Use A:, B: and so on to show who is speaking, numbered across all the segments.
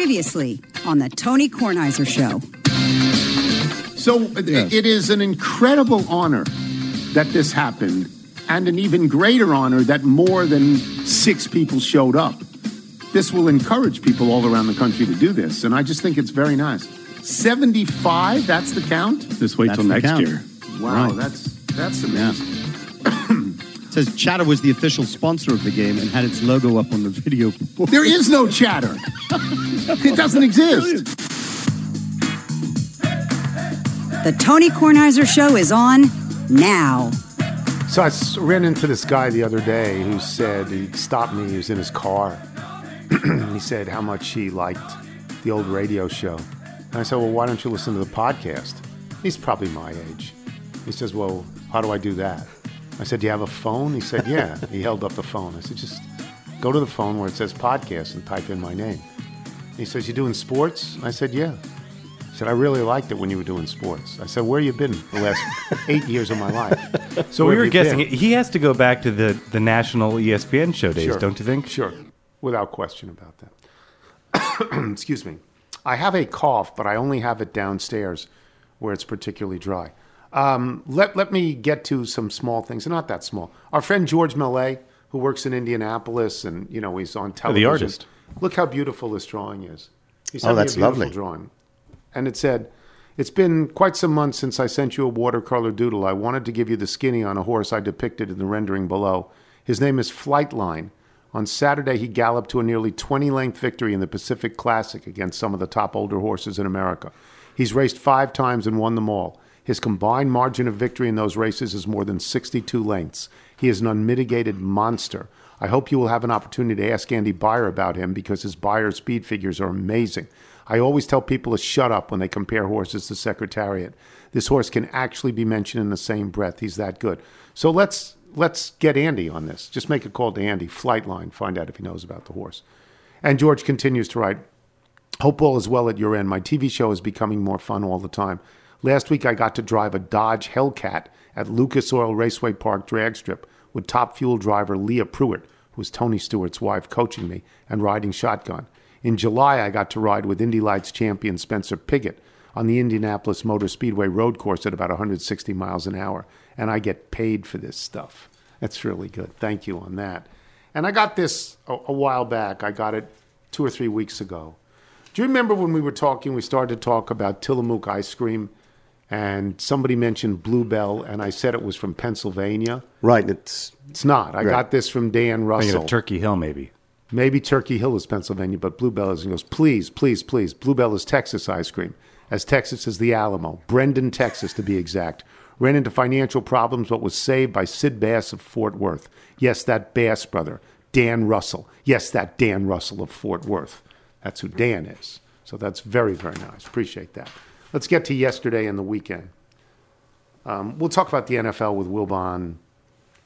A: Previously on the Tony Kornheiser Show.
B: So uh, it is an incredible honor that this happened, and an even greater honor that more than six people showed up. This will encourage people all around the country to do this, and I just think it's very nice. 75, that's the count?
C: Just wait
D: That's
C: till next
D: count.
C: year.
B: Wow,
D: Right.
B: that's that's amazing.
D: It says Chatter was the official sponsor of the game and had its logo up on the video.
B: There is no chatter. it doesn't exist.
A: The Tony Kornheiser Show is on now.
E: So I ran into this guy the other day who said he stopped me. He was in his car. he said how much he liked the old radio show. And I said, "Well, why don't you listen to the podcast?" He's probably my age. He says, "Well, how do I do that?" I said, "Do you have a phone?" He said, "Yeah." he held up the phone. I said, "Just go to the phone where it says podcast and type in my name." He says, "You doing sports?" I said, "Yeah." He said, "I really liked it when you were doing sports." I said, "Where you been the last eight years of my life?"
F: So
E: Where
F: we were guessing
E: been?
F: he has to go back to the, the national ESPN show days,
E: Sure.
F: don't you think?
E: Sure, without question about that. Excuse me. I have a cough, but I only have it downstairs where it's particularly dry. Um, let, let me get to some small things. They're not that small. Our friend George Millet, who works in Indianapolis and, you know, he's on television.
F: artist.
E: Look how beautiful this drawing is. He
D: Oh,
E: sent me
D: that's
E: a beautiful
D: lovely.
E: drawing. And it said, It's been quite some months since I sent you a watercolor doodle. I wanted to give you the skinny on a horse I depicted in the rendering below. His name is Flightline. On Saturday, he galloped to a nearly 20 length victory in the Pacific Classic against some of the top older horses in America. He's raced five times and won them all. His combined margin of victory in those races is more than 62 lengths. He is an unmitigated monster. I hope you will have an opportunity to ask Andy Beyer about him because his Beyer speed figures are amazing. I always tell people to shut up when they compare horses to Secretariat. This horse can actually be mentioned in the same breath. He's that good. So let's let's get Andy on this. Just make a call to Andy, Flightline, find out if he knows about the horse. And George continues to write, Hope all is well at your end. My TV show is becoming more fun all the time. Last week, I got to drive a Dodge Hellcat at Lucas Oil Raceway Park drag strip with top fuel driver Leah Pruett, who was Tony Stewart's wife, coaching me and riding shotgun. In July, I got to ride with Indy Lights champion Spencer Pigot on the Indianapolis Motor Speedway road course at about 160 miles an hour, and I get paid for this stuff. That's really good. Thank you on that. And I got this a, a while back. I got it two or three weeks ago. Do you remember when we were talking? We started to talk about Tillamook ice cream, and somebody mentioned Bluebell, and I said it was from Pennsylvania.
D: Right. It's
E: It's not. I
D: Right.
E: got this from Dan
F: Thinking
E: Russell.
F: of Turkey Hill, maybe.
E: Maybe Turkey Hill is Pennsylvania, but Bluebell is. And he goes, please, please, please. Bluebell is Texas ice cream, as Texas is the Alamo. Brenham, Texas, to be exact. Ran into financial problems, but was saved by Sid Bass of Fort Worth. Yes, that Bass brother, Dan Russell. Yes, that Dan Russell of Fort Worth. That's who Dan is. So that's very, very nice. Appreciate that. Let's get to yesterday and the weekend. Um, we'll talk about the NFL with Wilbon.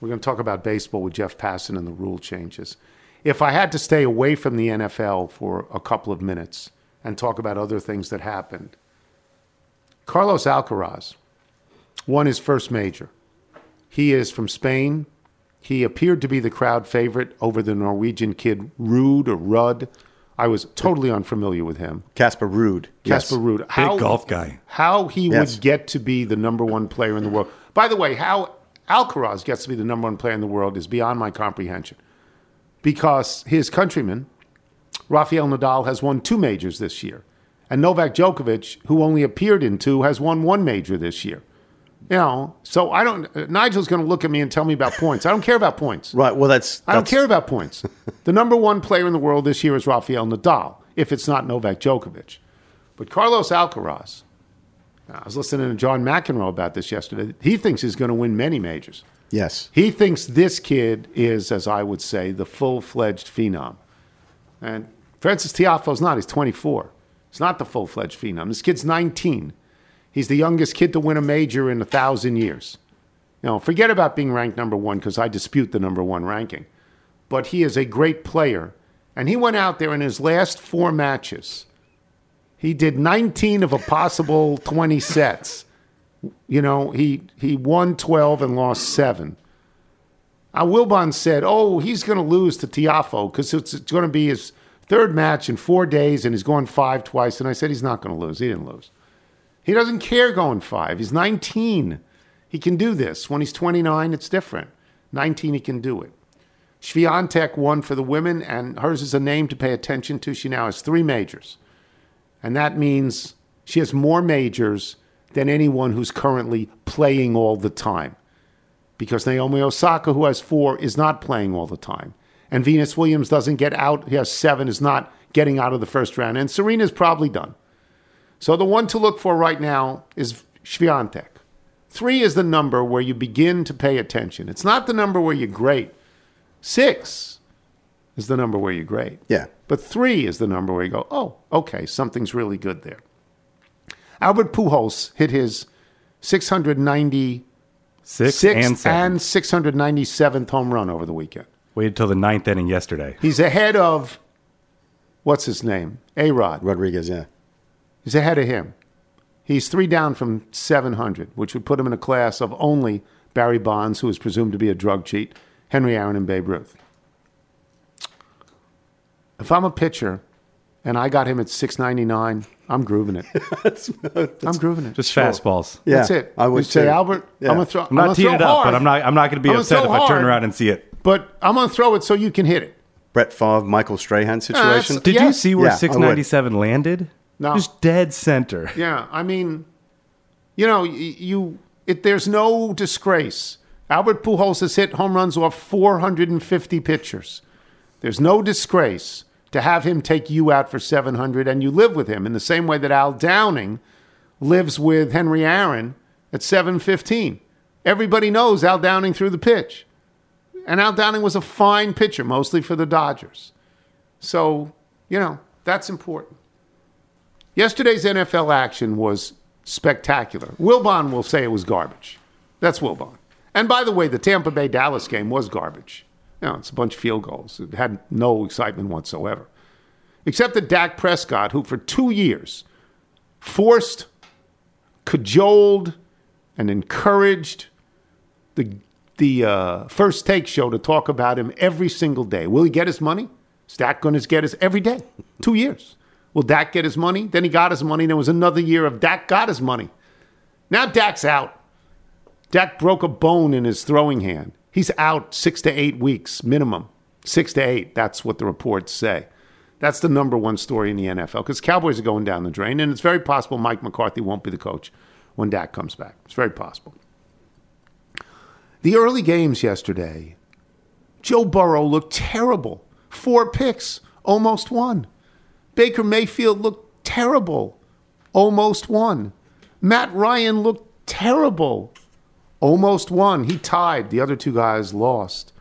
E: We're going to talk about baseball with Jeff Passan and the rule changes. If I had to stay away from the NFL for a couple of minutes and talk about other things that happened, Carlos Alcaraz won his first major. He is from Spain. He appeared to be the crowd favorite over the Norwegian kid Rude or Rudd. I was totally unfamiliar with him.
D: Casper Ruud.
E: Casper Ruud.
F: Big golf guy.
E: How he
D: Yes.
E: would get to be the number one player in the world. By the way, how Alcaraz gets to be the number one player in the world is beyond my comprehension. Because his countryman, Rafael Nadal, has won two majors this year. And Novak Djokovic, who only appeared in two, has won one major this year. You know, so I don't. Nigel's going to look at me and tell me about points. I don't care about points.
D: Right. Well, that's.
E: I don't care about points. the number one player in the world this year is Rafael Nadal, if it's not Novak Djokovic. But Carlos Alcaraz, I was listening to John McEnroe about this yesterday. He thinks he's going to win many majors.
D: Yes.
E: He thinks this kid is, as I would say, the full fledged phenom. And Francis Tiafoe's not. He's 24. He's not the full fledged phenom. This kid's 19. He's the youngest kid to win a major in a thousand years. Now, forget about being ranked number one because I dispute the number one ranking. But he is a great player. And he went out there in his last four matches. He did 19 of a possible 20 sets. You know, he, he won 12 and lost seven. Uh, Wilbon said, oh, he's going to lose to Tiafoe because it's, it's going to be his Third match in four days, and he's gone five twice. And I said, he's not going to lose. He didn't lose. He doesn't care going five. He's 19. He can do this. When he's 29, it's different. 19, he can do it. Swiatek won for the women, and hers is a name to pay attention to. She now has three majors. And that means she has more majors than anyone who's currently playing all the time. Because Naomi Osaka, who has four, is not playing all the time. And Venus Williams doesn't get out. He has seven, is not getting out of the first round. And Serena's probably done. So the one to look for right now is Swiatek. Three is the number where you begin to pay attention. It's not the number where you're great. Six is the number where you're great.
C: Yeah.
E: But three is the number where you go, oh, okay, something's really good there. Albert Pujols hit his 696th
F: Six and
E: and 697th home run over the weekend.
F: Waited till the ninth inning yesterday.
E: He's ahead of, what's his name? A Rod.
C: Rodriguez, yeah.
E: He's ahead of him. He's three down from 700, which would put him in a class of only Barry Bonds, who is presumed to be a drug cheat, Henry Aaron, and Babe Ruth. If I'm a pitcher and I got him at 699, I'm grooving it. I'm grooving it.
F: Just fastballs.
C: Yeah,
E: That's it.
C: I would
E: You say,
C: too.
E: Albert,
C: Yeah.
E: I'm going to throw
F: I'm
E: gonna
F: not teeing
E: throw
F: it up,
E: hard,
F: but I'm not. I'm not going to be
E: I'm
F: upset if
E: throw
F: I turn around and see it.
E: But I'm going to throw it so you can hit it.
C: Brett Favre, Michael Strahan situation.
E: that's-
F: Did
E: Yeah.
F: you see where
C: Yeah,
F: 697 landed?
E: No.
F: Just dead center.
E: Yeah, I mean, you know, you it, there's no disgrace. Albert Pujols has hit home runs off 450 pitchers. There's no disgrace to have him take you out for 700 and you live with him in the same way that Al Downing lives with Henry Aaron at 715. Everybody knows Al Downing threw the pitch. And Al Downing was a fine pitcher, mostly for the Dodgers. So, you know, that's important. Yesterday's NFL action was spectacular. Wilbon will say it was garbage. That's Wilbon. And by the way, the Tampa Bay Dallas game was garbage. You know, it's a bunch of field goals. It had no excitement whatsoever. Except that Dak Prescott, who for two years forced, cajoled, and encouraged the the uh, first take show to talk about him every single day. Will he get his money? Is Dak going to get his every day? Two years. Will Dak get his money? Then he got his money. There was another year of Dak got his money. Now Dak's out. Dak broke a bone in his throwing hand. He's out six to eight weeks minimum. Six to eight. That's what the reports say. That's the number one story in the NFL because Cowboys are going down the drain, and it's very possible Mike McCarthy won't be the coach when Dak comes back. It's very possible. The early games yesterday, Joe Burrow looked terrible. Four picks, almost won. Baker Mayfield looked terrible, almost won. Matt Ryan looked terrible, almost won. He tied. The other two guys lost.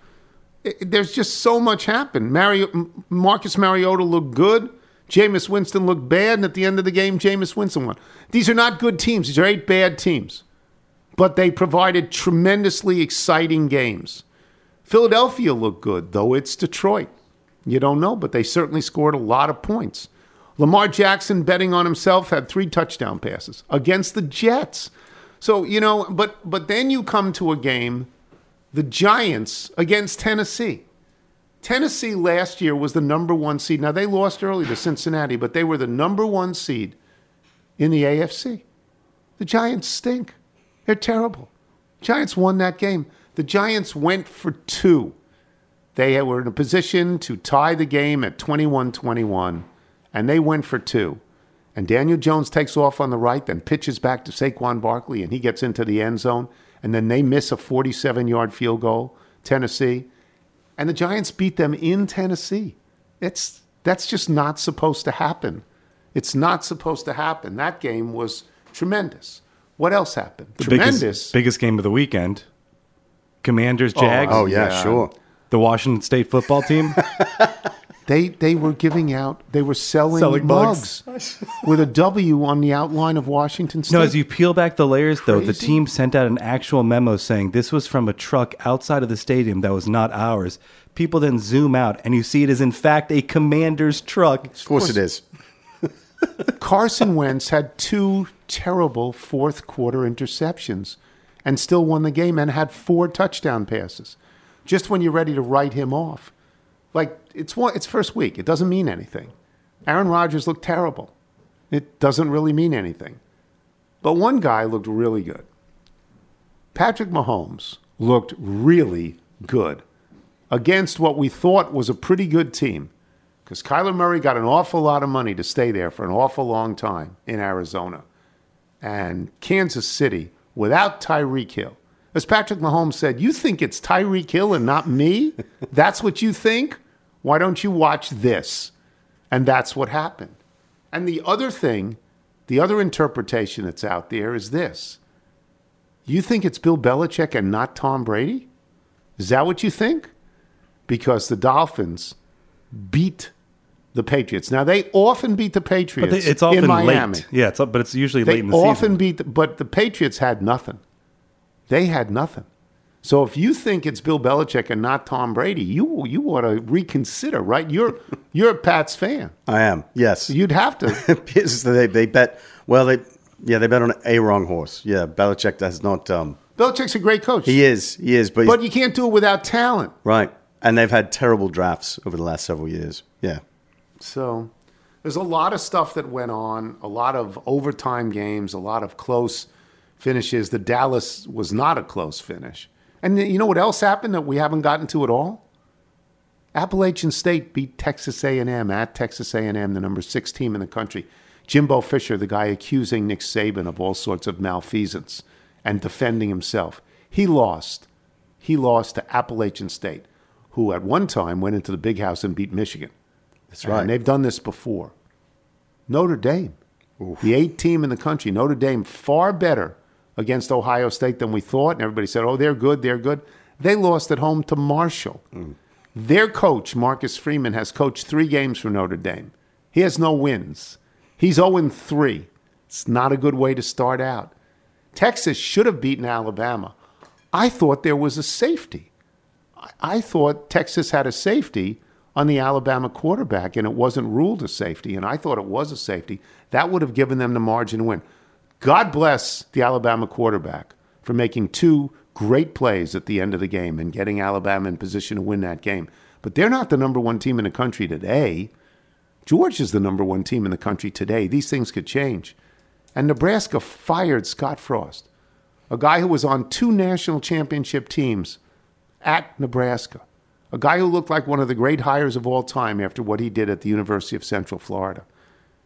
E: It- there's just so much happened. Marcus Mariota looked good. Jameis Winston looked bad, and at the end of the game, Jameis Winston won. These are not good teams. These are eight bad teams but they provided tremendously exciting games. Philadelphia looked good, though it's Detroit. You don't know, but they certainly scored a lot of points. Lamar Jackson, betting on himself, had three touchdown passes against the Jets. So, you know, but but then you come to a game, the Giants against Tennessee. Tennessee last year was the number one seed. Now they lost early to Cincinnati, but they were the number one seed in the AFC. The Giants stink. They're terrible. Giants won that game. The Giants went for two. They were in a position to tie the game at 21 21, and they went for two. And Daniel Jones takes off on the right, then pitches back to Saquon Barkley, and he gets into the end zone. And then they miss a 47 yard field goal, Tennessee. And the Giants beat them in Tennessee. It's, that's just not supposed to happen. It's not supposed to happen. That game was tremendous. What else happened?
F: The
E: tremendous.
F: biggest, biggest game of the weekend. Commanders, oh, Jags.
C: Oh yeah,
E: Yeah.
C: sure.
F: The Washington State football team.
E: They they were giving out. They were selling,
F: Selling
E: mugs,
F: mugs.
E: with a W on the outline of Washington State.
F: no, as you peel back the layers, though, the team sent out an actual memo saying this was from a truck outside of the stadium that was not ours. People then zoom out, and you see it is in fact a Commander's truck.
C: Of course it is.
E: Carson Wentz had two terrible fourth quarter interceptions and still won the game and had four touchdown passes. Just when you're ready to write him off. Like it's one, it's first week. It doesn't mean anything. Aaron Rodgers looked terrible. It doesn't really mean anything. But one guy looked really good. Patrick Mahomes looked really good against what we thought was a pretty good team because Kyler Murray got an awful lot of money to stay there for an awful long time in Arizona. And Kansas City, without Tyreek Hill, as Patrick Mahomes said, you think it's Tyreek Hill and not me? That's what you think? Why don't you watch this? And that's what happened. And the other thing, the other interpretation that's out there is this. You think it's Bill Belichick and not Tom Brady? Is that what you think? Because the Dolphins beat the Patriots. Now they often beat the Patriots
F: But they, it's often
E: in Miami.
F: late. Yeah, it's, but it's usually
E: They
F: late in the
E: often
F: season.
E: beat, the, but the Patriots had nothing. They had nothing. So if you think it's Bill Belichick and not Tom Brady, you you ought to reconsider, right? You're you're a Pats fan.
C: I am. Yes.
E: You'd have to.
C: Because they, they bet. Well, they yeah they bet on a wrong horse. Yeah, Belichick does not. Um,
E: Belichick's a great coach,
C: he is. He is. But,
E: but you can't do it without talent.
C: right. And they've had terrible drafts over the last several years. Yeah.
E: So there's a lot of stuff that went on, a lot of overtime games, a lot of close finishes. The Dallas was not a close finish. And you know what else happened that we haven't gotten to at all? Appalachian State beat Texas A&M at Texas A&M, the number 6 team in the country. Jimbo Fisher, the guy accusing Nick Saban of all sorts of malfeasance and defending himself. He lost. He lost to Appalachian State, who at one time went into the big house and beat Michigan.
C: That's right.
E: And they've done this before. Notre Dame, the eighth team in the country, Notre Dame, far better against Ohio State than we thought. And everybody said, oh, they're good, they're good. They lost at home to Marshall. Mm. Their coach, Marcus Freeman, has coached three games for Notre Dame. He has no wins. He's 0 3. It's not a good way to start out. Texas should have beaten Alabama. I thought there was a safety. I- I thought Texas had a safety on the Alabama quarterback, and it wasn't ruled a safety, and I thought it was a safety. That would have given them the margin to win. God bless the Alabama quarterback for making two great plays at the end of the game and getting Alabama in position to win that game. But they're not the number one team in the country today. Georgia's the number one team in the country today. These things could change. And Nebraska fired Scott Frost, a guy who was on two national championship teams at Nebraska, a guy who looked like one of the great hires of all time after what he did at the University of Central Florida.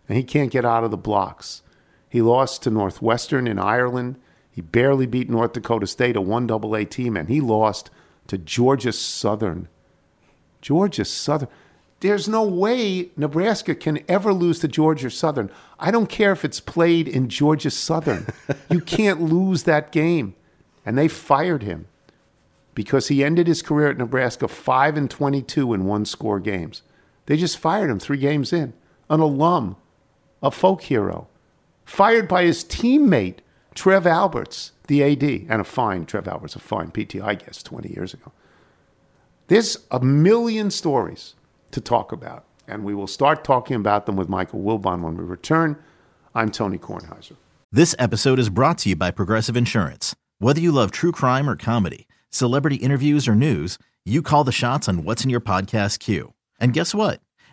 E: And he can't get out of the blocks. He lost to Northwestern in Ireland. He barely beat North Dakota State, a 1AA team, and he lost to Georgia Southern. Georgia Southern. There's no way Nebraska can ever lose to Georgia Southern. I don't care if it's played in Georgia Southern. you can't lose that game. And they fired him because he ended his career at Nebraska 5 and 22 in one score games. They just fired him 3 games in. An alum, a folk hero, fired by his teammate Trev Alberts, the AD, and a fine Trev Alberts, a fine PTI guest 20 years ago. There's a million stories to talk about, and we will start talking about them with Michael Wilbon when we return. I'm Tony Kornheiser.
G: This episode is brought to you by Progressive Insurance. Whether you love true crime or comedy, celebrity interviews or news, you call the shots on what's in your podcast queue. And guess what?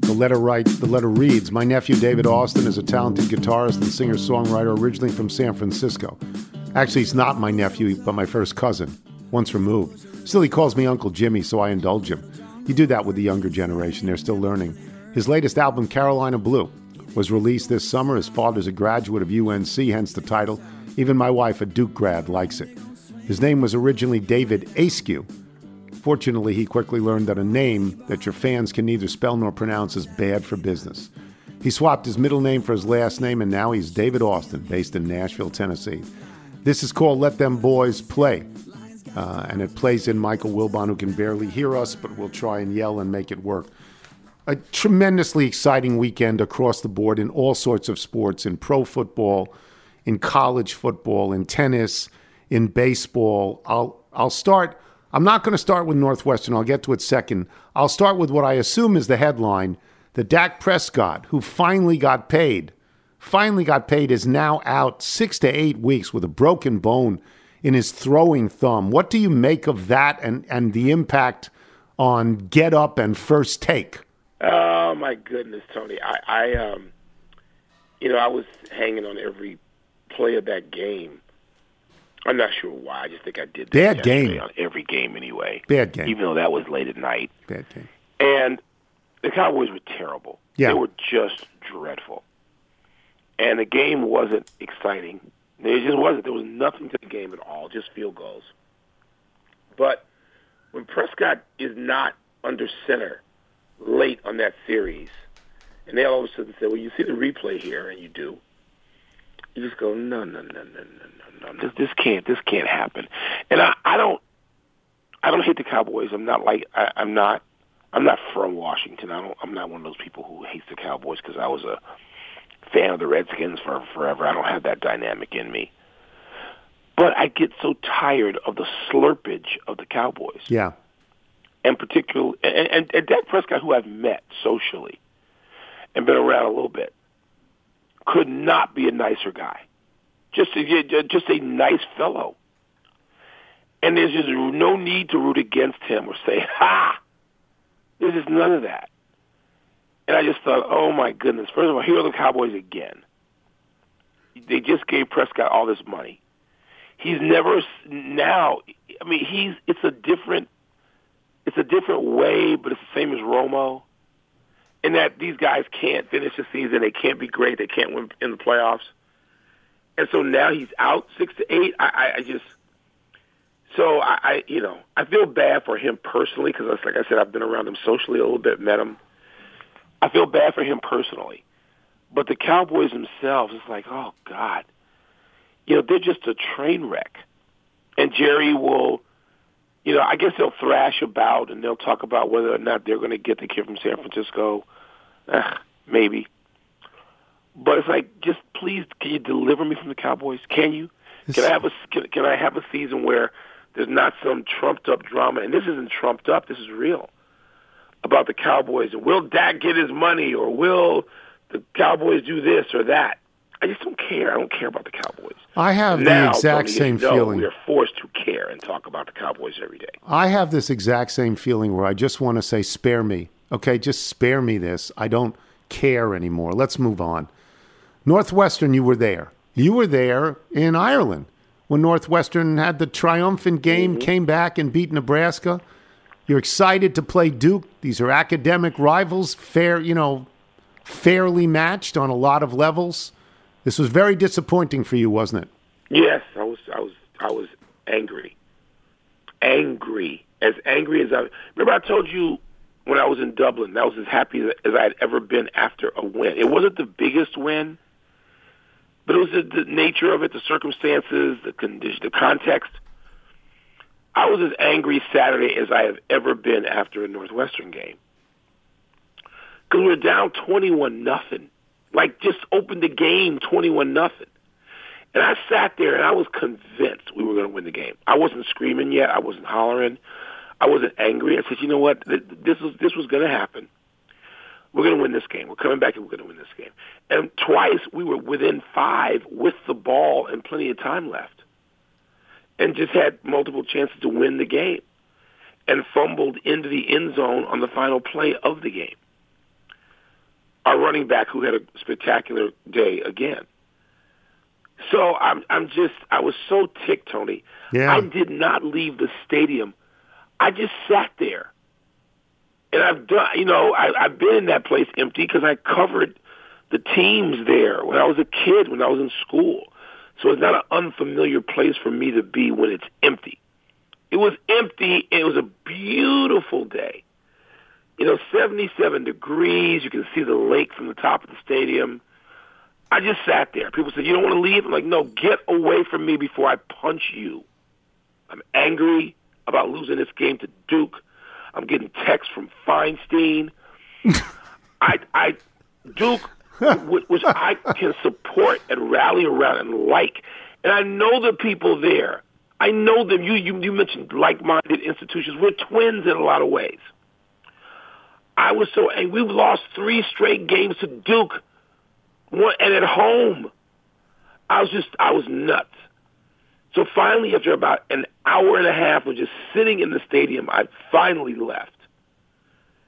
E: The letter writes, the letter reads, My nephew David Austin is a talented guitarist and singer-songwriter originally from San Francisco. Actually, he's not my nephew, but my first cousin, once removed. Still, he calls me Uncle Jimmy, so I indulge him. You do that with the younger generation, they're still learning. His latest album, Carolina Blue, was released this summer. His father's a graduate of UNC, hence the title. Even my wife, a Duke grad, likes it. His name was originally David Askew. Fortunately, he quickly learned that a name that your fans can neither spell nor pronounce is bad for business. He swapped his middle name for his last name, and now he's David Austin, based in Nashville, Tennessee. This is called Let Them Boys Play. Uh, and it plays in Michael Wilbon, who can barely hear us, but we'll try and yell and make it work. A tremendously exciting weekend across the board in all sorts of sports in pro football, in college football, in tennis, in baseball. I'll, I'll start. I'm not going to start with Northwestern. I'll get to it second. I'll start with what I assume is the headline that Dak Prescott, who finally got paid, finally got paid, is now out six to eight weeks with a broken bone in his throwing thumb. What do you make of that and, and the impact on get up and first take?
H: Oh my goodness, Tony! I, I um, you know, I was hanging on every play of that game. I'm not sure why. I just think I did that
E: Bad game.
H: on every game anyway.
E: Bad game.
H: Even though that was late at night.
E: Bad game.
H: And the Cowboys were terrible.
E: Yeah.
H: They were just dreadful. And the game wasn't exciting. It just wasn't. There was nothing to the game at all, just field goals. But when Prescott is not under center late on that series, and they all of a sudden say, well, you see the replay here, and you do, you just go, no, no, no, no, no, no, no. This, this can't, this can't happen. And I, I don't, I don't hate the Cowboys. I'm not like, I, I'm not, I'm not from Washington. I don't, I'm not one of those people who hates the Cowboys because I was a fan of the Redskins for forever. I don't have that dynamic in me. But I get so tired of the slurpage of the Cowboys
E: Yeah.
H: and particularly and, and, and Dak Prescott, who I've met socially and been around a little bit, could not be a nicer guy. Just a, just a nice fellow. And there's just no need to root against him or say, "Ha!" There's just none of that. And I just thought, oh my goodness! First of all, here are the Cowboys again. They just gave Prescott all this money. He's never now. I mean, he's it's a different it's a different way, but it's the same as Romo. In that these guys can't finish the season, they can't be great, they can't win in the playoffs, and so now he's out six to eight. I, I, I just so I, I, you know, I feel bad for him personally because, like I said, I've been around him socially a little bit, met him. I feel bad for him personally, but the Cowboys themselves, it's like, oh God, you know, they're just a train wreck, and Jerry will you know, I guess they'll thrash about and they'll talk about whether or not they're going to get the kid from San Francisco. Maybe. But it's like, just please, can you deliver me from the Cowboys? Can you? Can I have a can, can I have a season where there's not some trumped up drama? And this isn't trumped up. This is real about the Cowboys. Will Dak get his money, or will the Cowboys do this or that? I just don't care. I don't care about the Cowboys.
E: I have
H: now,
E: the exact same feeling.
H: We are forced to care and talk about the Cowboys every day.
E: I have this exact same feeling where I just want to say, spare me. Okay, just spare me this. I don't care anymore. Let's move on. Northwestern, you were there. You were there in Ireland when Northwestern had the triumphant game, mm-hmm. came back and beat Nebraska. You're excited to play Duke. These are academic rivals, fair, you know, fairly matched on a lot of levels. This was very disappointing for you, wasn't it?
H: Yes, I was. I was. I was angry. Angry, as angry as I. Remember, I told you when I was in Dublin, that was as happy as I had ever been after a win. It wasn't the biggest win, but it was the, the nature of it, the circumstances, the condition, the context. I was as angry Saturday as I have ever been after a Northwestern game because we were down twenty-one nothing. Like just opened the game twenty-one nothing. And I sat there and I was convinced we were going to win the game. I wasn't screaming yet. I wasn't hollering. I wasn't angry. I said, you know what? This was this was going to happen. We're going to win this game. We're coming back and we're going to win this game. And twice we were within five with the ball and plenty of time left, and just had multiple chances to win the game, and fumbled into the end zone on the final play of the game. Our running back, who had a spectacular day again. So I'm I'm just I was so ticked, Tony.
E: Yeah.
H: I did not leave the stadium. I just sat there, and I've done. You know, I, I've been in that place empty because I covered the teams there when I was a kid, when I was in school. So it's not an unfamiliar place for me to be when it's empty. It was empty. And it was a beautiful day. You know, 77 degrees. You can see the lake from the top of the stadium. I just sat there. People said, "You don't want to leave." I'm like, "No, get away from me before I punch you." I'm angry about losing this game to Duke. I'm getting texts from Feinstein. I, I, Duke, which I can support and rally around and like, and I know the people there. I know them. You, you, you mentioned like-minded institutions. We're twins in a lot of ways. I was so angry. We've lost three straight games to Duke, one, and at home. I was just, I was nuts. So finally, after about an hour and a half of just sitting in the stadium, I finally left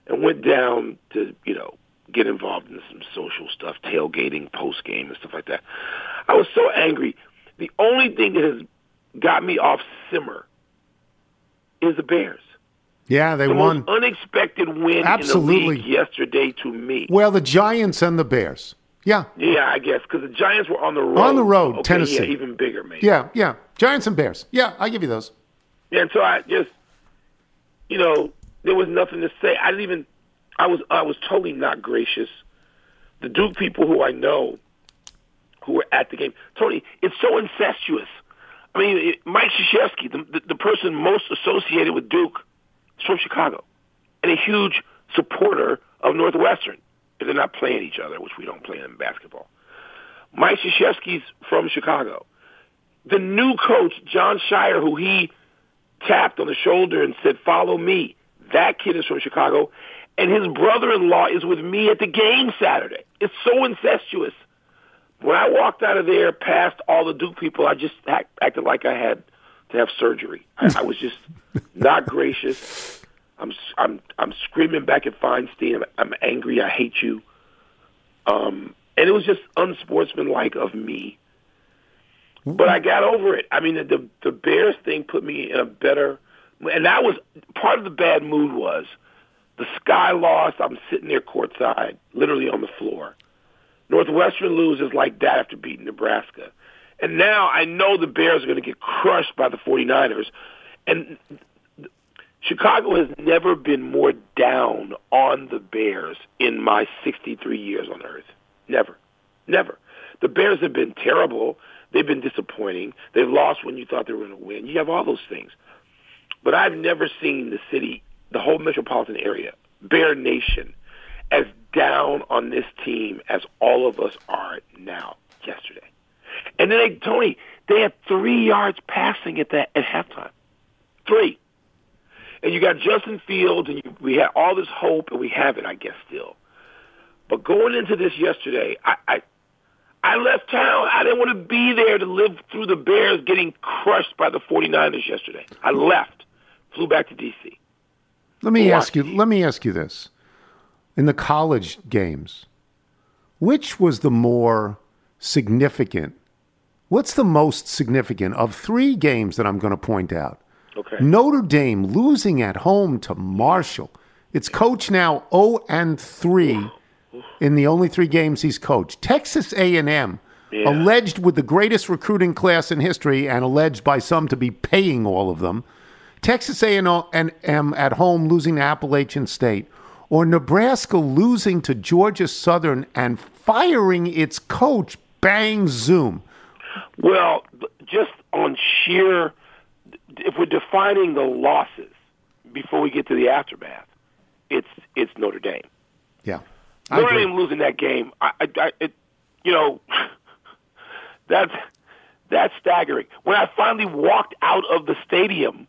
H: and went down to, you know, get involved in some social stuff, tailgating, post game, and stuff like that. I was so angry. The only thing that has got me off simmer is the Bears.
E: Yeah, they
H: the
E: won.
H: unexpected win
E: Absolutely.
H: in the league yesterday to me.
E: Well, the Giants and the Bears. Yeah,
H: Yeah, I guess because the Giants were on the road.
E: On the road,
H: okay,
E: Tennessee.
H: Yeah, even bigger, maybe.
E: yeah, yeah. Giants and Bears. Yeah, I give you those.
H: And so I just, you know, there was nothing to say. I didn't even. I was I was totally not gracious. The Duke people who I know, who were at the game, Tony, it's so incestuous. I mean, it, Mike Krzyzewski, the, the the person most associated with Duke, from Chicago, and a huge supporter of Northwestern. If they're not playing each other, which we don't play in basketball. Mike Krzyzewski's from Chicago. The new coach, Jon Scheyer, who he tapped on the shoulder and said, "Follow me." That kid is from Chicago, and his brother-in-law is with me at the game Saturday. It's so incestuous. When I walked out of there, past all the Duke people, I just act, acted like I had to have surgery. I, I was just not gracious. I'm I'm I'm screaming back at Feinstein. I'm, angry. I hate you. Um, and it was just unsportsmanlike of me. But I got over it. I mean, the the Bears thing put me in a better, and that was part of the bad mood was the Sky lost. I'm sitting there courtside, literally on the floor. Northwestern loses like that after beating Nebraska. And now I know the Bears are going to get crushed by the 49ers. And Chicago has never been more down on the Bears in my 63 years on earth. Never. Never. The Bears have been terrible. They've been disappointing. They've lost when you thought they were going to win. You have all those things. But I've never seen the city, the whole metropolitan area, Bear Nation, as down on this team as all of us are now yesterday. And then they, Tony, they had three yards passing at that at halftime. Three. And you got Justin Fields, and you, we had all this hope, and we have it, I guess, still. But going into this yesterday, I, I I left town. I didn't want to be there to live through the Bears getting crushed by the 49ers yesterday. I left, flew back to D.C.
E: Let me ask you. Let me ask you this: in the college games, which was the more significant? What's the most significant of three games that I'm going to point out?
H: Okay.
E: Notre Dame losing at home to Marshall. Its coach now 0 and 3 in the only three games he's coached. Texas A&M,
H: Yeah.
E: alleged with the greatest recruiting class in history and alleged by some to be paying all of them. Texas A&M at home losing to Appalachian State, or Nebraska losing to Georgia Southern and firing its coach. Bang zoom.
H: Well, just on sheer, if we're defining the losses before we get to the aftermath, it's it's Notre Dame.
E: Yeah. I
H: Notre
E: agree.
H: Dame losing that game, I, I, I it, you know, that's that's staggering. When I finally walked out of the stadium,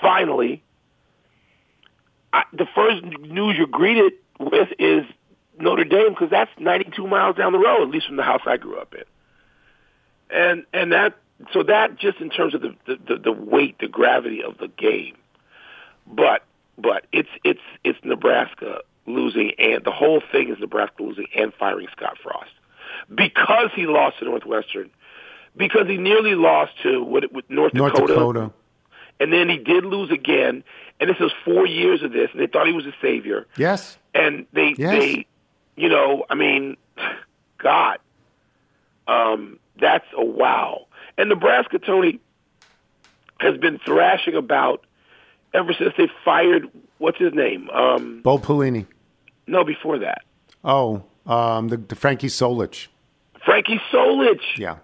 H: finally, I, the first news you're greeted with is Notre Dame because that's 92 miles down the road, at least from the house I grew up in. And and that so that just in terms of the the, the, weight, the gravity of the game, but but it's it's it's Nebraska losing, and the whole thing is Nebraska losing and firing Scott Frost because he lost to Northwestern, because he nearly lost to what with North,
E: North Dakota.
H: and then he did lose again. And this was four years of this, and they thought he was a savior.
E: Yes.
H: And they
E: Yes.
H: they, you know, I mean, God, um, that's a wow. And Nebraska, Tony, has been thrashing about ever since they fired what's his name? Um,
E: Bo Pelini.
H: no, before that,
E: Oh, um, the, the Frankie Solich.
H: Frankie Solich.
E: Yeah.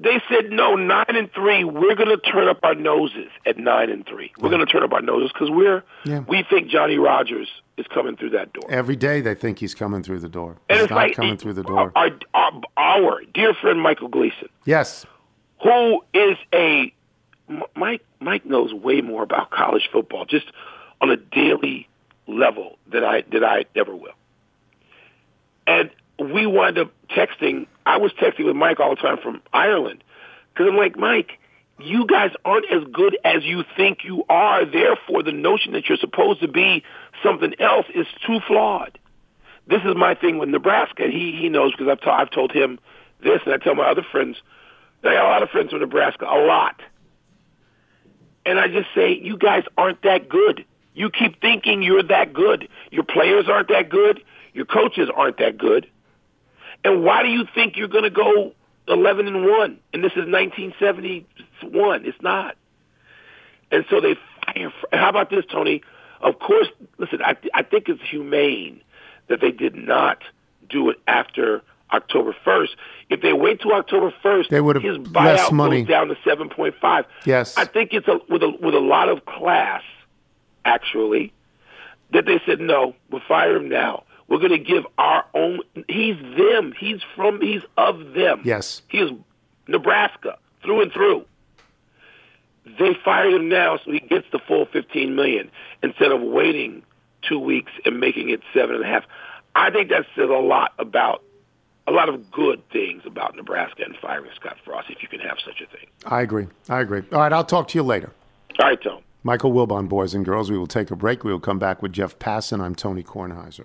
H: They said no, nine and three. We're going to turn up our noses at nine and three. We're going to turn up our noses because we're
E: Yeah.
H: we think Johnny Rodgers is coming through that door.
E: Every day they think he's coming through the door.
H: And
E: he's
H: it's
E: not
H: like
E: coming through the door.
H: Our, our, our dear friend Michael Gleason,
E: yes.
H: who is a Mike. Mike knows way more about college football just on a daily level than I than I ever will. And we wound up texting. I was texting with Mike all the time from Ireland because I'm like, Mike, you guys aren't as good as you think you are. Therefore, the notion that you're supposed to be something else is too flawed. This is my thing with Nebraska. He he knows because I've, ta- I've told him this, and I tell my other friends. I got a lot of friends from Nebraska, a lot. And I just say, you guys aren't that good. You keep thinking you're that good. Your players aren't that good. Your coaches aren't that good. And why do you think you're going to go 11 and 1? And this is 1971. It's not. And so they fire. How about this, Tony? Of course, listen, I, I think it's humane that they did not do it after October 1st. If they wait till October 1st,
E: They would have
H: his
E: less
H: buyout
E: money.
H: goes down to 7.5.
E: Yes.
H: I think it's a, with a with a lot of class, actually, that they said no, we'll fire him now. We're going to give our own. He's them. He's from. He's of them.
E: Yes.
H: He is Nebraska through and through. They fired him now, so he gets the full fifteen million instead of waiting two weeks and making it seven and a half. I think that says a lot about a lot of good things about Nebraska and firing Scott Frost, if you can have such a thing.
E: I agree. I agree. All right, I'll talk to you later.
H: All right, Tom.
E: Michael Wilbon, boys and girls. We will take a break. We will come back with Jeff Passan. I'm Tony Kornheiser.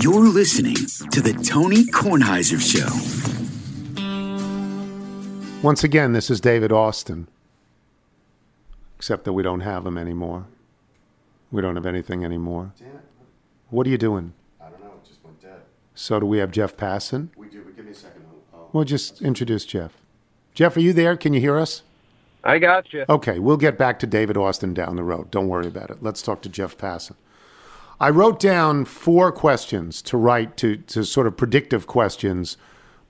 I: You're listening to the Tony Kornheiser Show.
E: Once again, this is David Austin. Except that we don't have him anymore. We don't have anything anymore. What are you doing?
C: I don't know. It just went dead.
E: So do we have Jeff Passan?
C: We do. But give me a second. I'll, I'll-
E: Well, just introduce Jeff. Jeff, are you there? Can you hear us?
J: I got you.
E: Okay, we'll get back to David Austin down the road. Don't worry about it. Let's talk to Jeff Passan. I wrote down four questions to write to, to sort of predictive questions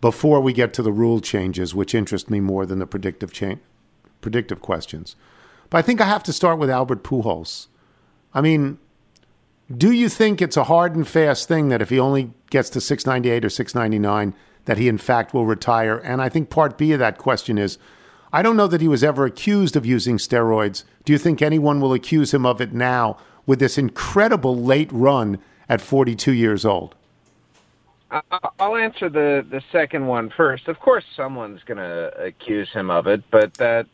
E: before we get to the rule changes, which interest me more than the predictive cha- predictive questions. But I think I have to start with Albert Pujols. I mean, do you think it's a hard and fast thing that if he only gets to 698 or 699, that he in fact will retire? And I think part B of that question is I don't know that he was ever accused of using steroids. Do you think anyone will accuse him of it now with this incredible late run at 42 years old?
J: I'll answer the the second one first. Of course, someone's going to accuse him of it, but that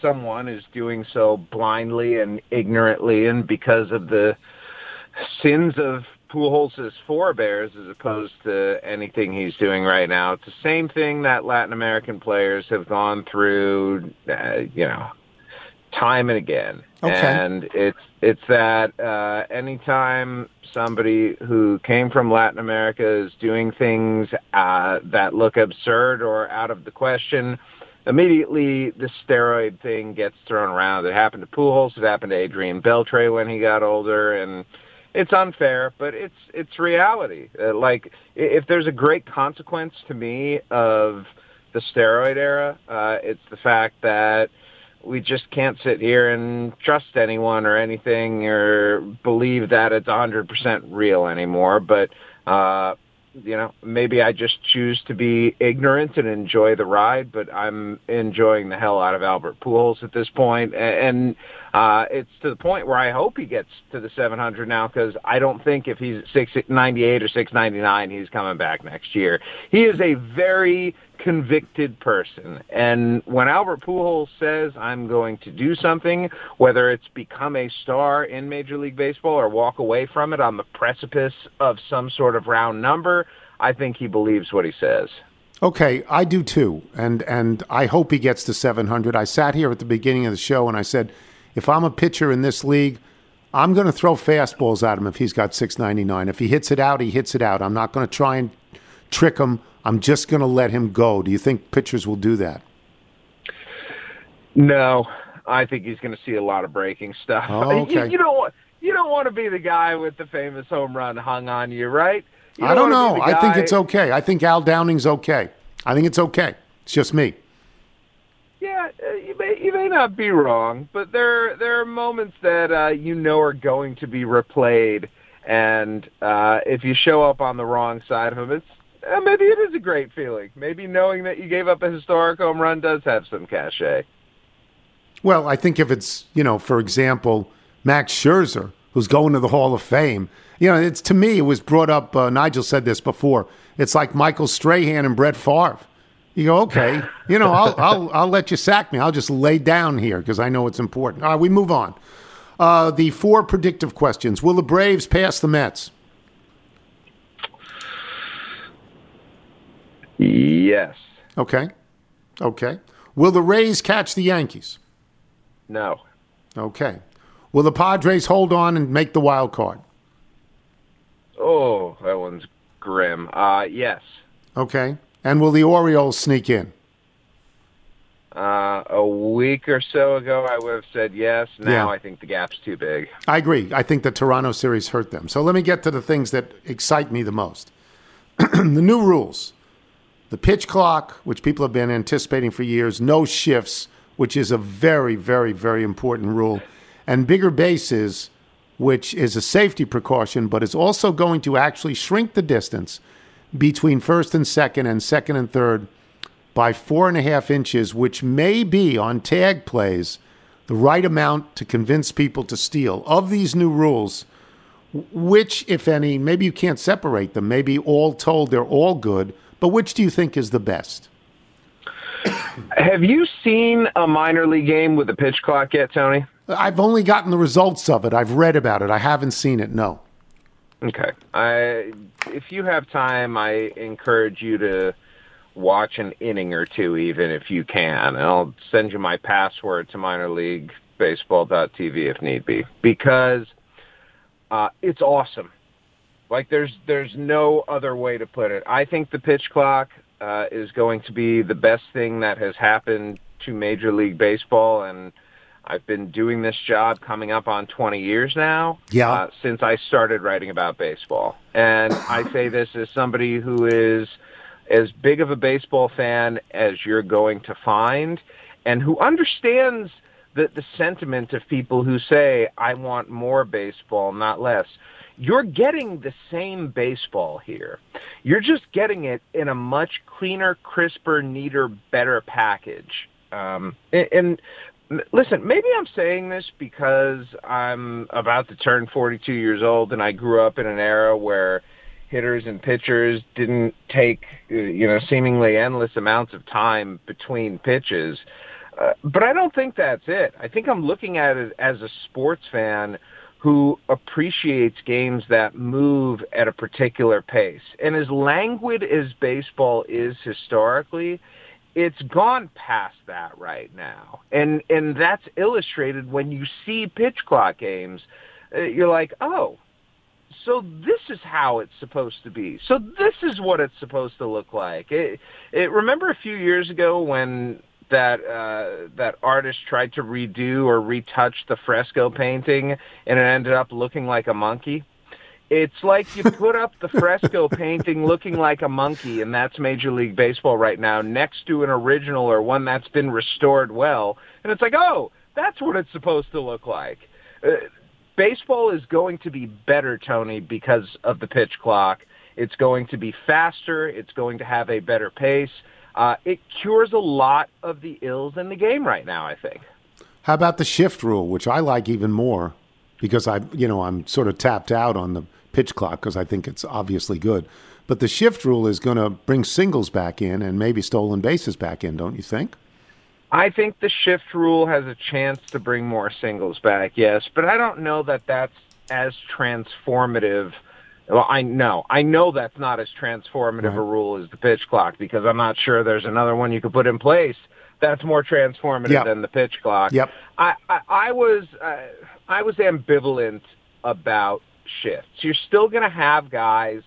J: someone is doing so blindly and ignorantly, and because of the sins of Pujols' forebears, as opposed to anything he's doing right now. It's the same thing that Latin American players have gone through, uh, you know, time and again.
E: Okay.
J: And it's it's that uh, anytime somebody who came from Latin America is doing things uh, that look absurd or out of the question, immediately the steroid thing gets thrown around. It happened to Pujols. It happened to Adrian Beltre when he got older, and it's unfair, but it's it's reality. Uh, like if there's a great consequence to me of the steroid era, uh, it's the fact that we just can't sit here and trust anyone or anything or believe that it's a 100% real anymore. But, uh, you know, maybe I just choose to be ignorant and enjoy the ride, but I'm enjoying the hell out of Albert Pujols at this point. And uh, it's to the point where I hope he gets to the 700 now because I don't think if he's 698 or 699, he's coming back next year. He is a very convicted person. And when Albert Pujols says, I'm going to do something, whether it's become a star in Major League Baseball or walk away from it on the precipice of some sort of round number, I think he believes what he says.
E: Okay, I do too, and and I hope he gets to 700. I sat here at the beginning of the show and I said, if I'm a pitcher in this league, I'm going to throw fastballs at him if he's got 699. If he hits it out, he hits it out. I'm not going to try and trick him. I'm just going to let him go. Do you think pitchers will do that?
J: No, I think he's going to see a lot of breaking stuff.
E: Oh, okay.
J: you, you don't want you don't want to be the guy with the famous home run hung on you, right? You
E: I don't know. I think it's okay. I think Al Downing's okay. I think it's okay. It's just me.
J: Yeah, uh, you may you may not be wrong, but there there are moments that uh, you know are going to be replayed, and uh, if you show up on the wrong side of them, it's uh, maybe it is a great feeling. Maybe knowing that you gave up a historic home run does have some cachet.
E: Well, I think if it's, you know, for example, Max Scherzer, who's going to the Hall of Fame, you know, it's to me, it was brought up, uh, Nigel said this before. It's like Michael Strahan and Brett Favre. You go, okay, you know, I'll, I'll, I'll let you sack me. I'll just lay down here because I know it's important. All right, we move on. Uh, the four predictive questions Will the Braves pass the Mets?
J: Yes.
E: Okay. Okay. Will the Rays catch the Yankees?
J: No.
E: Okay. Will the Padres hold on and make the wild card?
J: Oh, that one's grim. Uh, yes.
E: Okay. And will the Orioles sneak in?
J: Uh, a week or so ago, I would have said yes. Now
E: Yeah.
J: I think the gap's too big.
E: I agree. I think the Toronto series hurt them. So let me get to the things that excite me the most. the new rules the pitch clock, which people have been anticipating for years, no shifts, which is a very, very, very important rule, and bigger bases, which is a safety precaution, but is also going to actually shrink the distance between first and second and second and third by four and a half inches, which may be on tag plays the right amount to convince people to steal. Of these new rules, which, if any, maybe you can't separate them, maybe all told they're all good, but which do you think is the best?
J: Have you seen a minor league game with a pitch clock yet, Tony?
E: I've only gotten the results of it. I've read about it. I haven't seen it, no.
J: Okay. I, if you have time, I encourage you to watch an inning or two, even if you can. And I'll send you my password to minorleaguebaseball.tv if need be, because uh, it's awesome. Like there's there's no other way to put it. I think the pitch clock uh, is going to be the best thing that has happened to Major League Baseball, and I've been doing this job coming up on 20 years now.
E: Yeah.
J: Uh, since I started writing about baseball, and I say this as somebody who is as big of a baseball fan as you're going to find, and who understands the the sentiment of people who say, "I want more baseball, not less." You're getting the same baseball here. You're just getting it in a much cleaner, crisper, neater, better package. Um, and, and listen, maybe I'm saying this because I'm about to turn 42 years old, and I grew up in an era where hitters and pitchers didn't take uh, you know seemingly endless amounts of time between pitches. Uh, but I don't think that's it. I think I'm looking at it as a sports fan who appreciates games that move at a particular pace. And as languid as baseball is historically, it's gone past that right now. And and that's illustrated when you see pitch clock games. Uh, you're like, "Oh, so this is how it's supposed to be. So this is what it's supposed to look like. It, it remember a few years ago when that uh, that artist tried to redo or retouch the fresco painting and it ended up looking like a monkey. It's like you put up the fresco painting looking like a monkey, and that's Major League Baseball right now, next to an original or one that's been restored well, and it's like, oh, that's what it's supposed to look like. Uh, baseball is going to be better, Tony, because of the pitch clock. It's going to be faster. It's going to have a better pace. Uh, it cures a lot of the ills in the game right now. I think.
E: How about the shift rule, which I like even more because I, you know, I'm sort of tapped out on the pitch clock because I think it's obviously good. But the shift rule is going to bring singles back in and maybe stolen bases back in, don't you think?
J: I think the shift rule has a chance to bring more singles back, yes, but I don't know that that's as transformative Well, I know. I know that's not as transformative a rule as the pitch clock because I'm not sure there's another one you could put in place that's more transformative
E: Yep.
J: than the pitch clock.
E: Yep.
J: I, I, I was uh, I was ambivalent about shifts. You're still going to have guys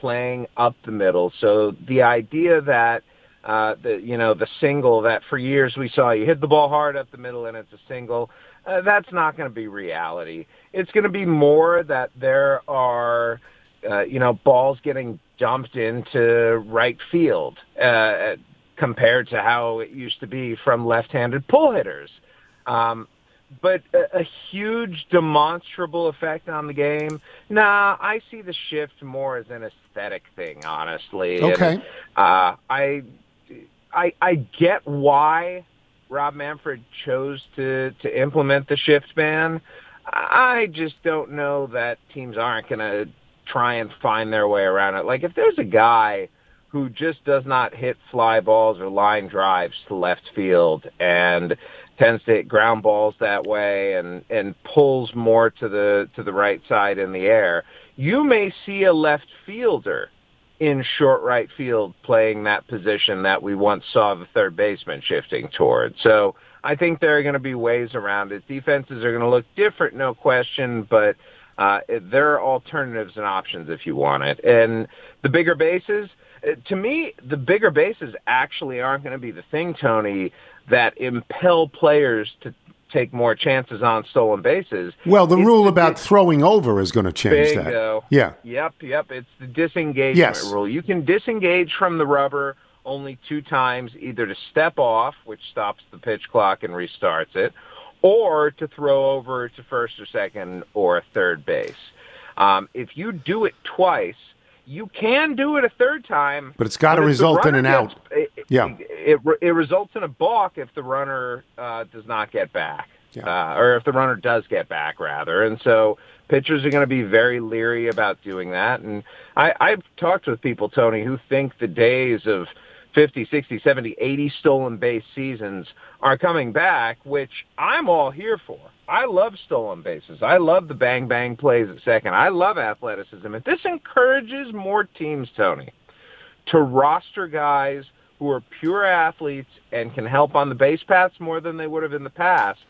J: playing up the middle. So the idea that uh, the you know the single that for years we saw you hit the ball hard up the middle and it's a single. Uh, that's not going to be reality. It's going to be more that there are uh, you know balls getting dumped into right field uh, compared to how it used to be from left-handed pull hitters. Um, but a, a huge demonstrable effect on the game. Nah, I see the shift more as an aesthetic thing, honestly. And,
E: Okay.
J: uh, I, I, I get why Rob Manfred chose to to implement the shift ban. I just don't know that teams aren't going to try and find their way around it. Like if there's a guy who just does not hit fly balls or line drives to left field and tends to hit ground balls that way and and pulls more to the to the right side in the air, you may see a left fielder in short right field playing that position that we once saw the third baseman shifting toward. So I think there are going to be ways around it. Defenses are going to look different, no question, but uh, there are alternatives and options if you want it. And the bigger bases, uh, to me, the bigger bases actually aren't going to be the thing, Tony, that impel players to take more chances on stolen bases.
E: Well, the
J: It's
E: rule about throwing over is going to change that.
J: Bingo.
E: Yeah.
J: Yep, yep. It's the disengagement
E: Yes.
J: rule. You can disengage from the rubber only two times, either to step off, which stops the pitch clock and restarts it, or to throw over to first or second or third base. Um, if you do it twice, you can do it a third time,
E: But it's gotta result in an
J: gets-
E: out.
J: It,
E: Yeah.
J: it, it, it results in a balk if the runner uh, does not get back, uh, or if the runner does get back, rather. And so pitchers are going to be very leery about doing that. And I, I've talked with people, Tony, who think the days of 50, 60, 70, 80 stolen base seasons are coming back, which I'm all here for. I love stolen bases. I love the bang bang plays at second. I love athleticism. If this encourages more teams, Tony, to roster guys who are pure athletes and can help on the base paths more than they would have in the past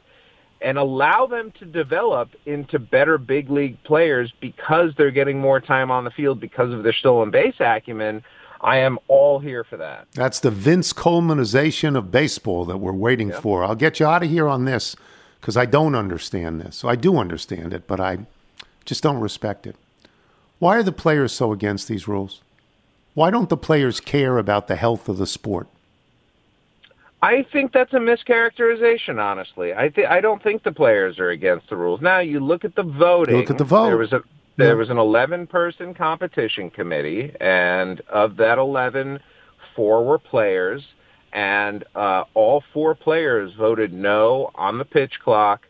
J: and allow them to develop into better big league players because they're getting more time on the field because of their stolen base acumen. I am all here for that.
E: That's the Vince Colemanization of baseball that we're waiting for. I'll get you out of here on this because I don't understand this. So I do understand it, but I just don't respect it. Why are the players so against these rules? Why don't the players care about the health of the sport?
J: I think that's a mischaracterization. Honestly, I th- I don't think the players are against the rules. Now you look at the voting.
E: Look at the vote.
J: There was a there was an eleven person competition committee, and of that eleven, four were players, and uh, all four players voted no on the pitch clock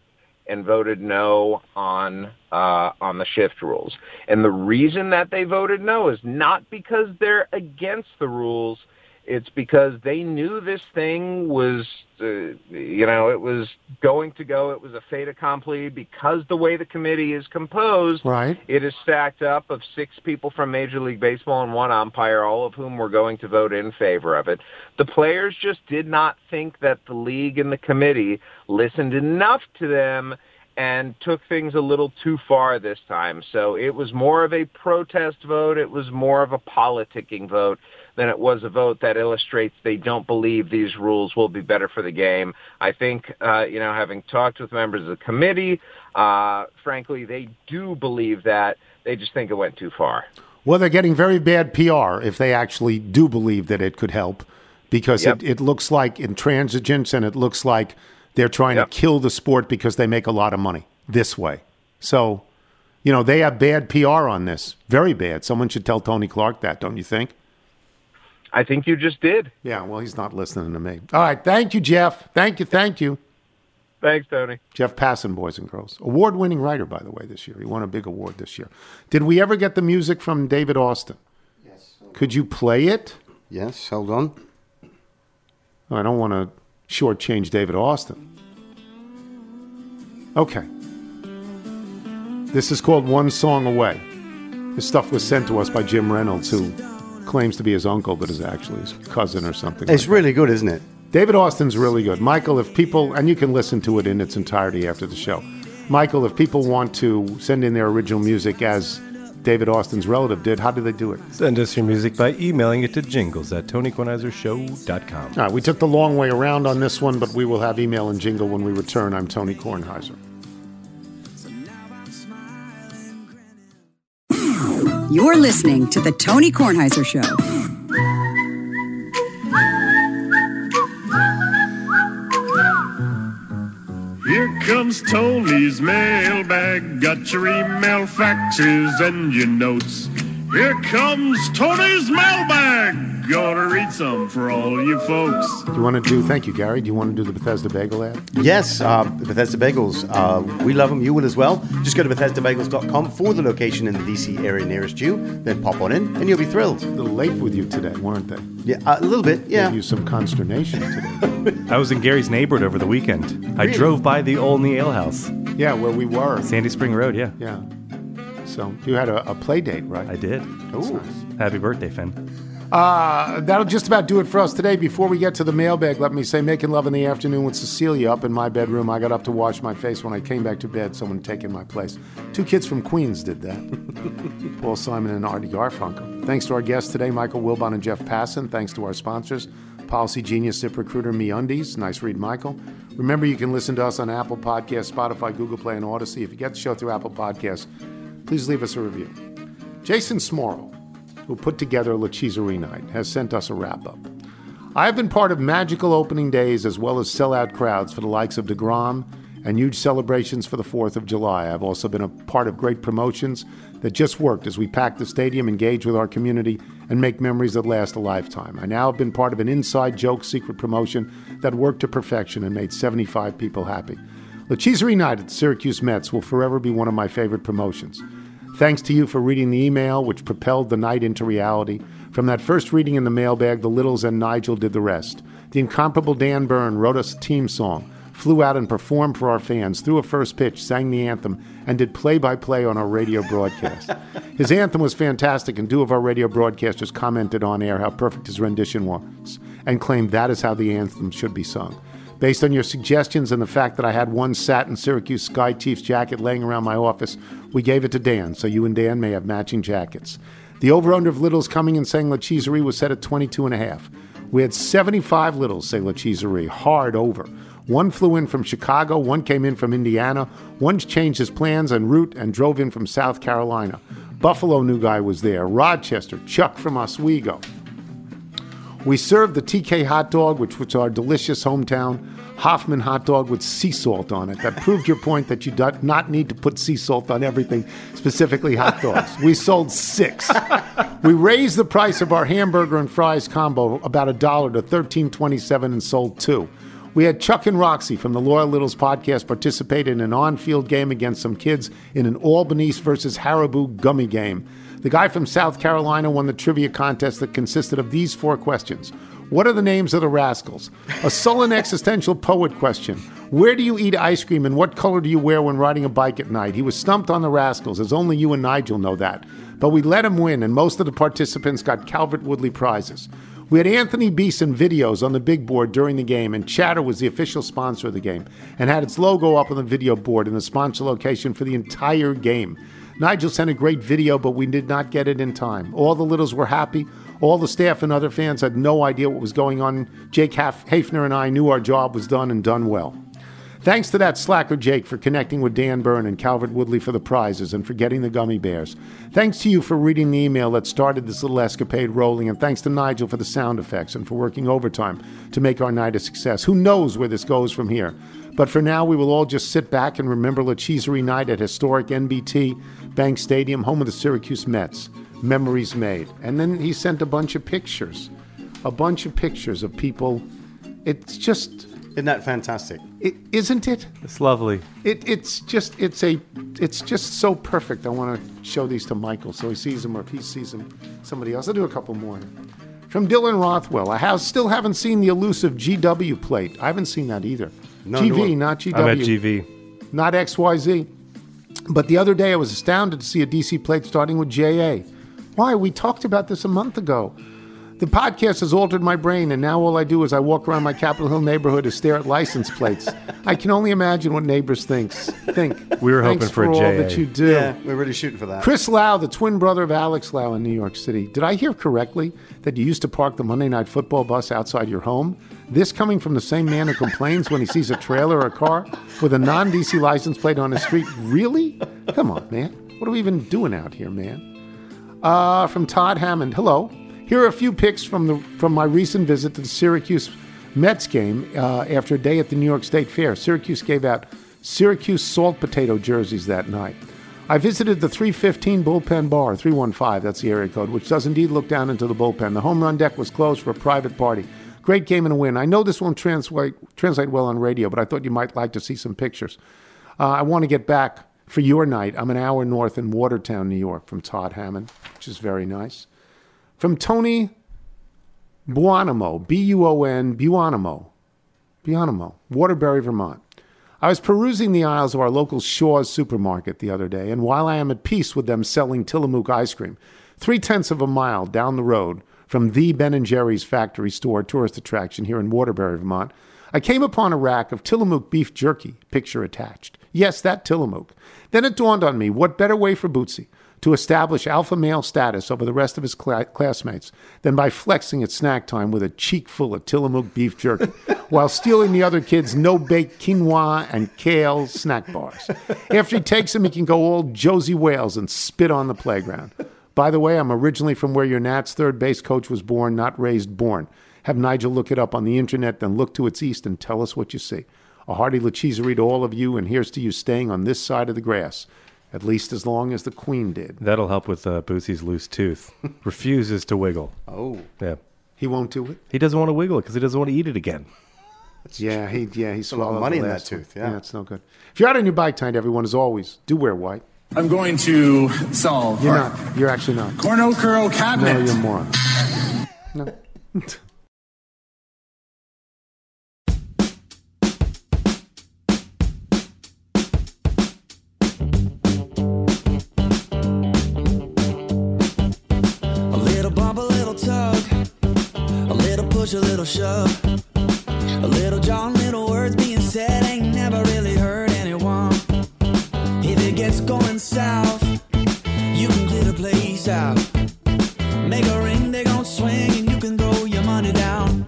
J: and voted no on uh, on the shift rules. And the reason that they voted no is not because they're against the rules. It's because they knew this thing was, uh, you know, it was going to go. It was a fait accompli because the way the committee is composed,
E: Right.
J: it is stacked up of six people from Major League Baseball and one umpire, all of whom were going to vote in favor of it. The players just did not think that the league and the committee listened enough to them and took things a little too far this time. So it was more of a protest vote. It was more of a politicking vote than it was a vote that illustrates they don't believe these rules will be better for the game. I think, uh, you know, having talked with members of the committee, uh, frankly, they do believe that. They just think it went too far.
E: Well, they're getting very bad PR if they actually do believe that it could help because
J: Yep.
E: it, it looks like intransigence and it looks like they're trying to kill the sport because they make a lot of money this way. So, you know, they have bad PR on this. Very bad. Someone should tell Tony Clark that, don't you think?
J: I think you just did.
E: Yeah, well, he's not listening to me. All right. Thank you, Jeff. Thank you. Thank you.
J: Thanks, Tony.
E: Jeff Passan, boys and girls. Award winning writer, by the way, this year. He won a big award this year. Did we ever get the music from David Austin? Yes. Could you play it?
C: Yes, hold on.
E: Oh, I don't want to shortchange David Austin. Okay. This is called One Song Away. This stuff was sent to us by Jim Reynolds, who claims to be his uncle, but is actually his cousin or something.
C: It's
E: like
C: really good, isn't it?
E: David Austin's really good. Michael, if people, and you can listen to it in its entirety after the show. Michael, if people want to send in their original music as David Austin's relative did, how do they do it?
F: Send us your music by emailing it to jingles at TonyKornheisershow.com.
E: All right, we took the long way around on this one, but we will have email and jingle when we return. I'm Tony Kornheiser.
A: You're listening to The Tony Kornheiser Show.
K: Here comes Tony's mailbag. Got your email, faxes, and your notes. Here comes Tony's mailbag. Gonna read some for all you folks.
E: Do you want to do, thank you, Gary. Do you want to do the Bethesda Bagel ad?
C: Yes, uh, Bethesda Bagels. Uh, we love them. You will as well. Just go to BethesdaBagels.com for the location in the DC area nearest you. Then pop on in, and you'll be thrilled.
E: A little late with you today, weren't they?
C: Yeah, uh, a little bit. Yeah.
E: Gave you some consternation today.
F: I was in Gary's neighborhood over the weekend. I drove by the Olney Ale House.
E: yeah, where we were.
F: Sandy Spring Road, yeah.
E: Yeah. So you had a, a play date, right?
F: I did.
E: Ooh.
F: Happy birthday, Finn.
E: Uh, that'll just about do it for us today. Before we get to the mailbag, let me say, making love in the afternoon with Cecilia up in my bedroom. I got up to wash my face when I came back to bed. Someone had taken my place. Two kids from Queens did that. Paul Simon and Artie Garfunkel. Thanks to our guests today, Michael Wilbon and Jeff Passan. Thanks to our sponsors, Policy Genius, ZipRecruiter, Me Undies. Nice read, Michael. Remember, you can listen to us on Apple Podcasts, Spotify, Google Play, and Odyssey. If you get the show through Apple Podcasts, please leave us a review. Jason Smorol who put together La Cheeserie Night, has sent us a wrap up. I have been part of magical opening days as well as sellout crowds for the likes of DeGrom and huge celebrations for the 4th of July. I've also been a part of great promotions that just worked as we pack the stadium, engage with our community, and make memories that last a lifetime. I now have been part of an inside joke secret promotion that worked to perfection and made 75 people happy. La Cheeserie Night at the Syracuse Mets will forever be one of my favorite promotions. Thanks to you for reading the email, which propelled the night into reality. From that first reading in the mailbag, the Littles and Nigel did the rest. The incomparable Dan Bern wrote us a team song, flew out and performed for our fans, threw a first pitch, sang the anthem, and did play by play on our radio broadcast. his anthem was fantastic, and two of our radio broadcasters commented on air how perfect his rendition was and claimed that is how the anthem should be sung. Based on your suggestions and the fact that I had one satin Syracuse Sky Chiefs jacket laying around my office, we gave it to Dan, so you and Dan may have matching jackets. The over-under of Littles coming and saying La Cheeserie was set at 22 and a half. We had 75 Littles say La Cheeserie, hard over. One flew in from Chicago, one came in from Indiana, one changed his plans en route and drove in from South Carolina. Buffalo new guy was there, Rochester, Chuck from Oswego. We served the TK hot dog, which was our delicious hometown Hofmann hot dog with sea salt on it. That proved your point that you do not need to put sea salt on everything, specifically hot dogs. We sold six. We raised the price of our hamburger and fries combo about a dollar to thirteen twenty-seven and sold two. We had Chuck and Roxy from the Loyal Littles podcast participate in an on-field game against some kids in an Albanese versus Haribo gummy game. The guy from South Carolina won the trivia contest that consisted of these four questions. What are the names of the rascals? A sullen existential poet question. Where do you eat ice cream and what color do you wear when riding a bike at night? He was stumped on the rascals, as only you and Nigel know that. But we let him win, and most of the participants got Calvert Woodley prizes. We had Anthony Beeson videos on the big board during the game, and Chatter was the official sponsor of the game and had its logo up on the video board in the sponsor location for the entire game. Nigel sent a great video, but we did not get it in time. All the Littles were happy. All the staff and other fans had no idea what was going on. Jake Haf- Hafner and I knew our job was done and done well. Thanks to that slacker Jake for connecting with Dan Bern and Calvert Woodley for the prizes and for getting the gummy bears. Thanks to you for reading the email that started this little escapade rolling, and thanks to Nigel for the sound effects and for working overtime to make our night a success. Who knows where this goes from here? But for now, we will all just sit back and remember La Cheeserie night at historic NBT Bank Stadium, home of the Syracuse Mets. Memories made. And then he sent a bunch of pictures, a bunch of pictures of people. It's just
C: Isn't that fantastic?
E: it, isn't it?
F: It's lovely.
E: It, it's just it's a it's just so perfect. I want to show these to Michael so he sees them, or if he sees them, somebody else. I'll do a couple more. From Dylan Rothwell, I have, still haven't seen the elusive GW plate. I haven't seen that either.
C: No,
E: GV,
C: no.
E: not GW.
F: I'm at GV.
E: Not XYZ. But the other day I was astounded to see a DC plate starting with JA. Why? We talked about this a month ago. The podcast has altered my brain, and now all I do is I walk around my Capitol Hill neighborhood to stare at license plates. I can only imagine what neighbors thinks think.
F: We were
E: Thanks
F: hoping for a
E: all
F: JA.
E: that you do.
C: Yeah, we're really shooting for that.
E: Chris Lau, the twin brother of Alex Lau in New York City. Did I hear correctly that you used to park the Monday Night Football bus outside your home? This coming from the same man who complains when he sees a trailer or a car with a non DC license plate on the street? Really? Come on, man. What are we even doing out here, man? Uh, from Todd Hammond. Hello. Here are a few pics from the from my recent visit to the Syracuse Mets game uh, after a day at the New York State Fair. Syracuse gave out Syracuse salt potato jerseys that night. I visited the 315 bullpen bar, 315, that's the area code, which does indeed look down into the bullpen. The home run deck was closed for a private party. Great game and a win. I know this won't translate, translate well on radio, but I thought you might like to see some pictures. Uh, I want to get back for your night. I'm an hour north in Watertown, New York, from Todd Hammond, which is very nice. From Tony Buonamo, B U O N, Buonamo, Buonamo, Waterbury, Vermont. I was perusing the aisles of our local Shaw's supermarket the other day, and while I am at peace with them selling Tillamook ice cream, three tenths of a mile down the road from the Ben and Jerry's factory store tourist attraction here in Waterbury, Vermont, I came upon a rack of Tillamook beef jerky, picture attached. Yes, that Tillamook. Then it dawned on me what better way for Bootsy to establish alpha male status over the rest of his cla- classmates than by flexing at snack time with a cheek full of Tillamook beef jerky while stealing the other kids' no bake quinoa and kale snack bars. After he takes them, he can go all Josey Wales and spit on the playground. By the way, I'm originally from where your Nats third base coach was born, not raised born. Have Nigel look it up on the internet, then look to its east and tell us what you see. A hearty lacheserie to all of you, and here's to you staying on this side of the grass, at least as long as the Queen did.
F: That'll help with uh, Boosie's loose tooth. Refuses to wiggle.
C: Oh.
F: Yeah.
E: He won't do it.
F: He doesn't want to wiggle it because he doesn't want to eat it again.
E: Yeah, he yeah he
C: a lot of
E: swallowed
C: money
E: the
C: in that
E: last one.
C: tooth, yeah.
E: it's no good. If you're out on your bike tonight, everyone, as always, do wear white.
L: I'm going to solve
E: You're
L: our
E: not. You're actually not.
L: cornucopia cabinet.
E: No, you're a moron. No.
M: push, a little shove, a little John, little words being said ain't never really hurt anyone. If it gets going south, you can clear the place out. Make a ring, they gon' swing, and you can throw your money down.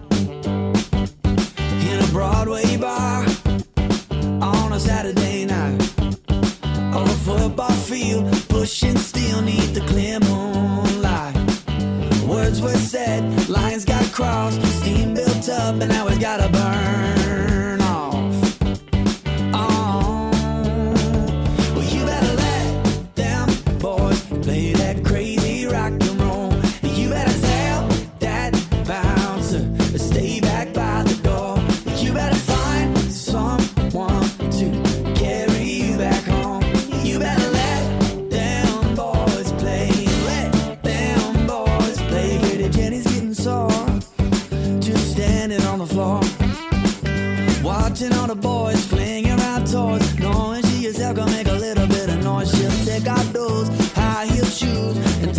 M: In a Broadway bar on a Saturday night, on a football field, pushing steel need the clear moonlight. Words were said, got steam built up, and now it's gotta burn watching all the boys flinging around toys. Knowing she is gonna make a little bit of noise. She'll take out those high heel shoes and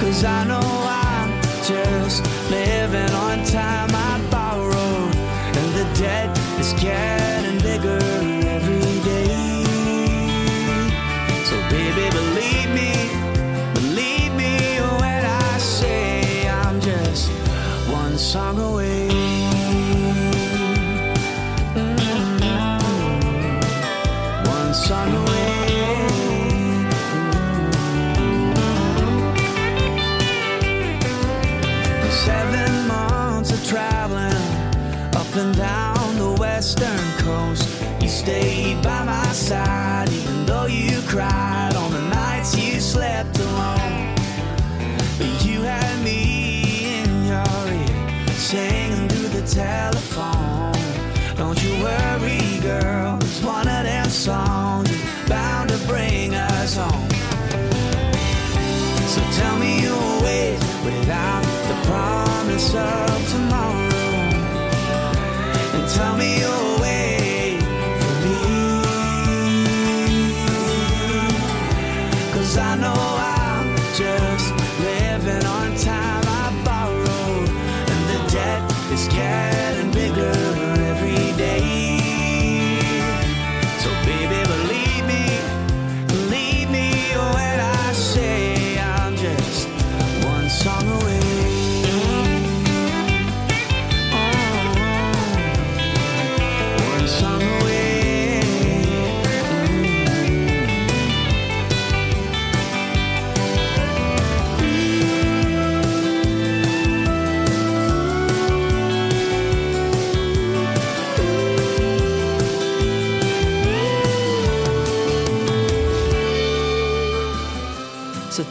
M: Cause I know I'm just living on time. stay by my side, even though you cried on the nights you slept alone. But you had me in your ear, singing through the telephone. Don't you worry, girl, it's one of them songs bound to bring us home. So tell me you'll wait without the promise of tomorrow, and tell me you'll wait.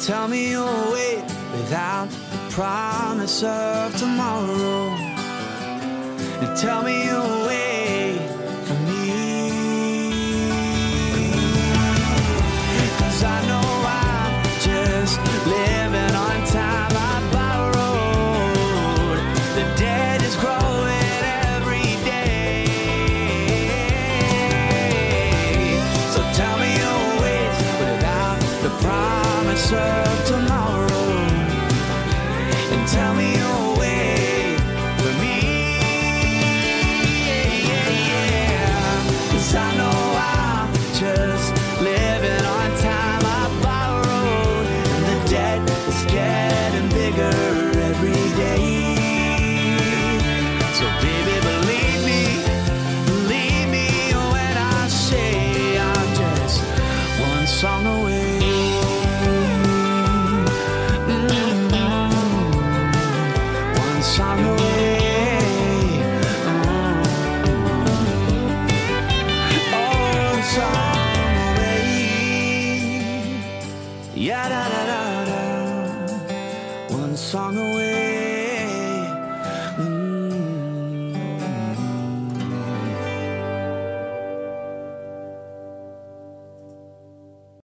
M: Tell me you'll wait without the promise of tomorrow. And tell me you'll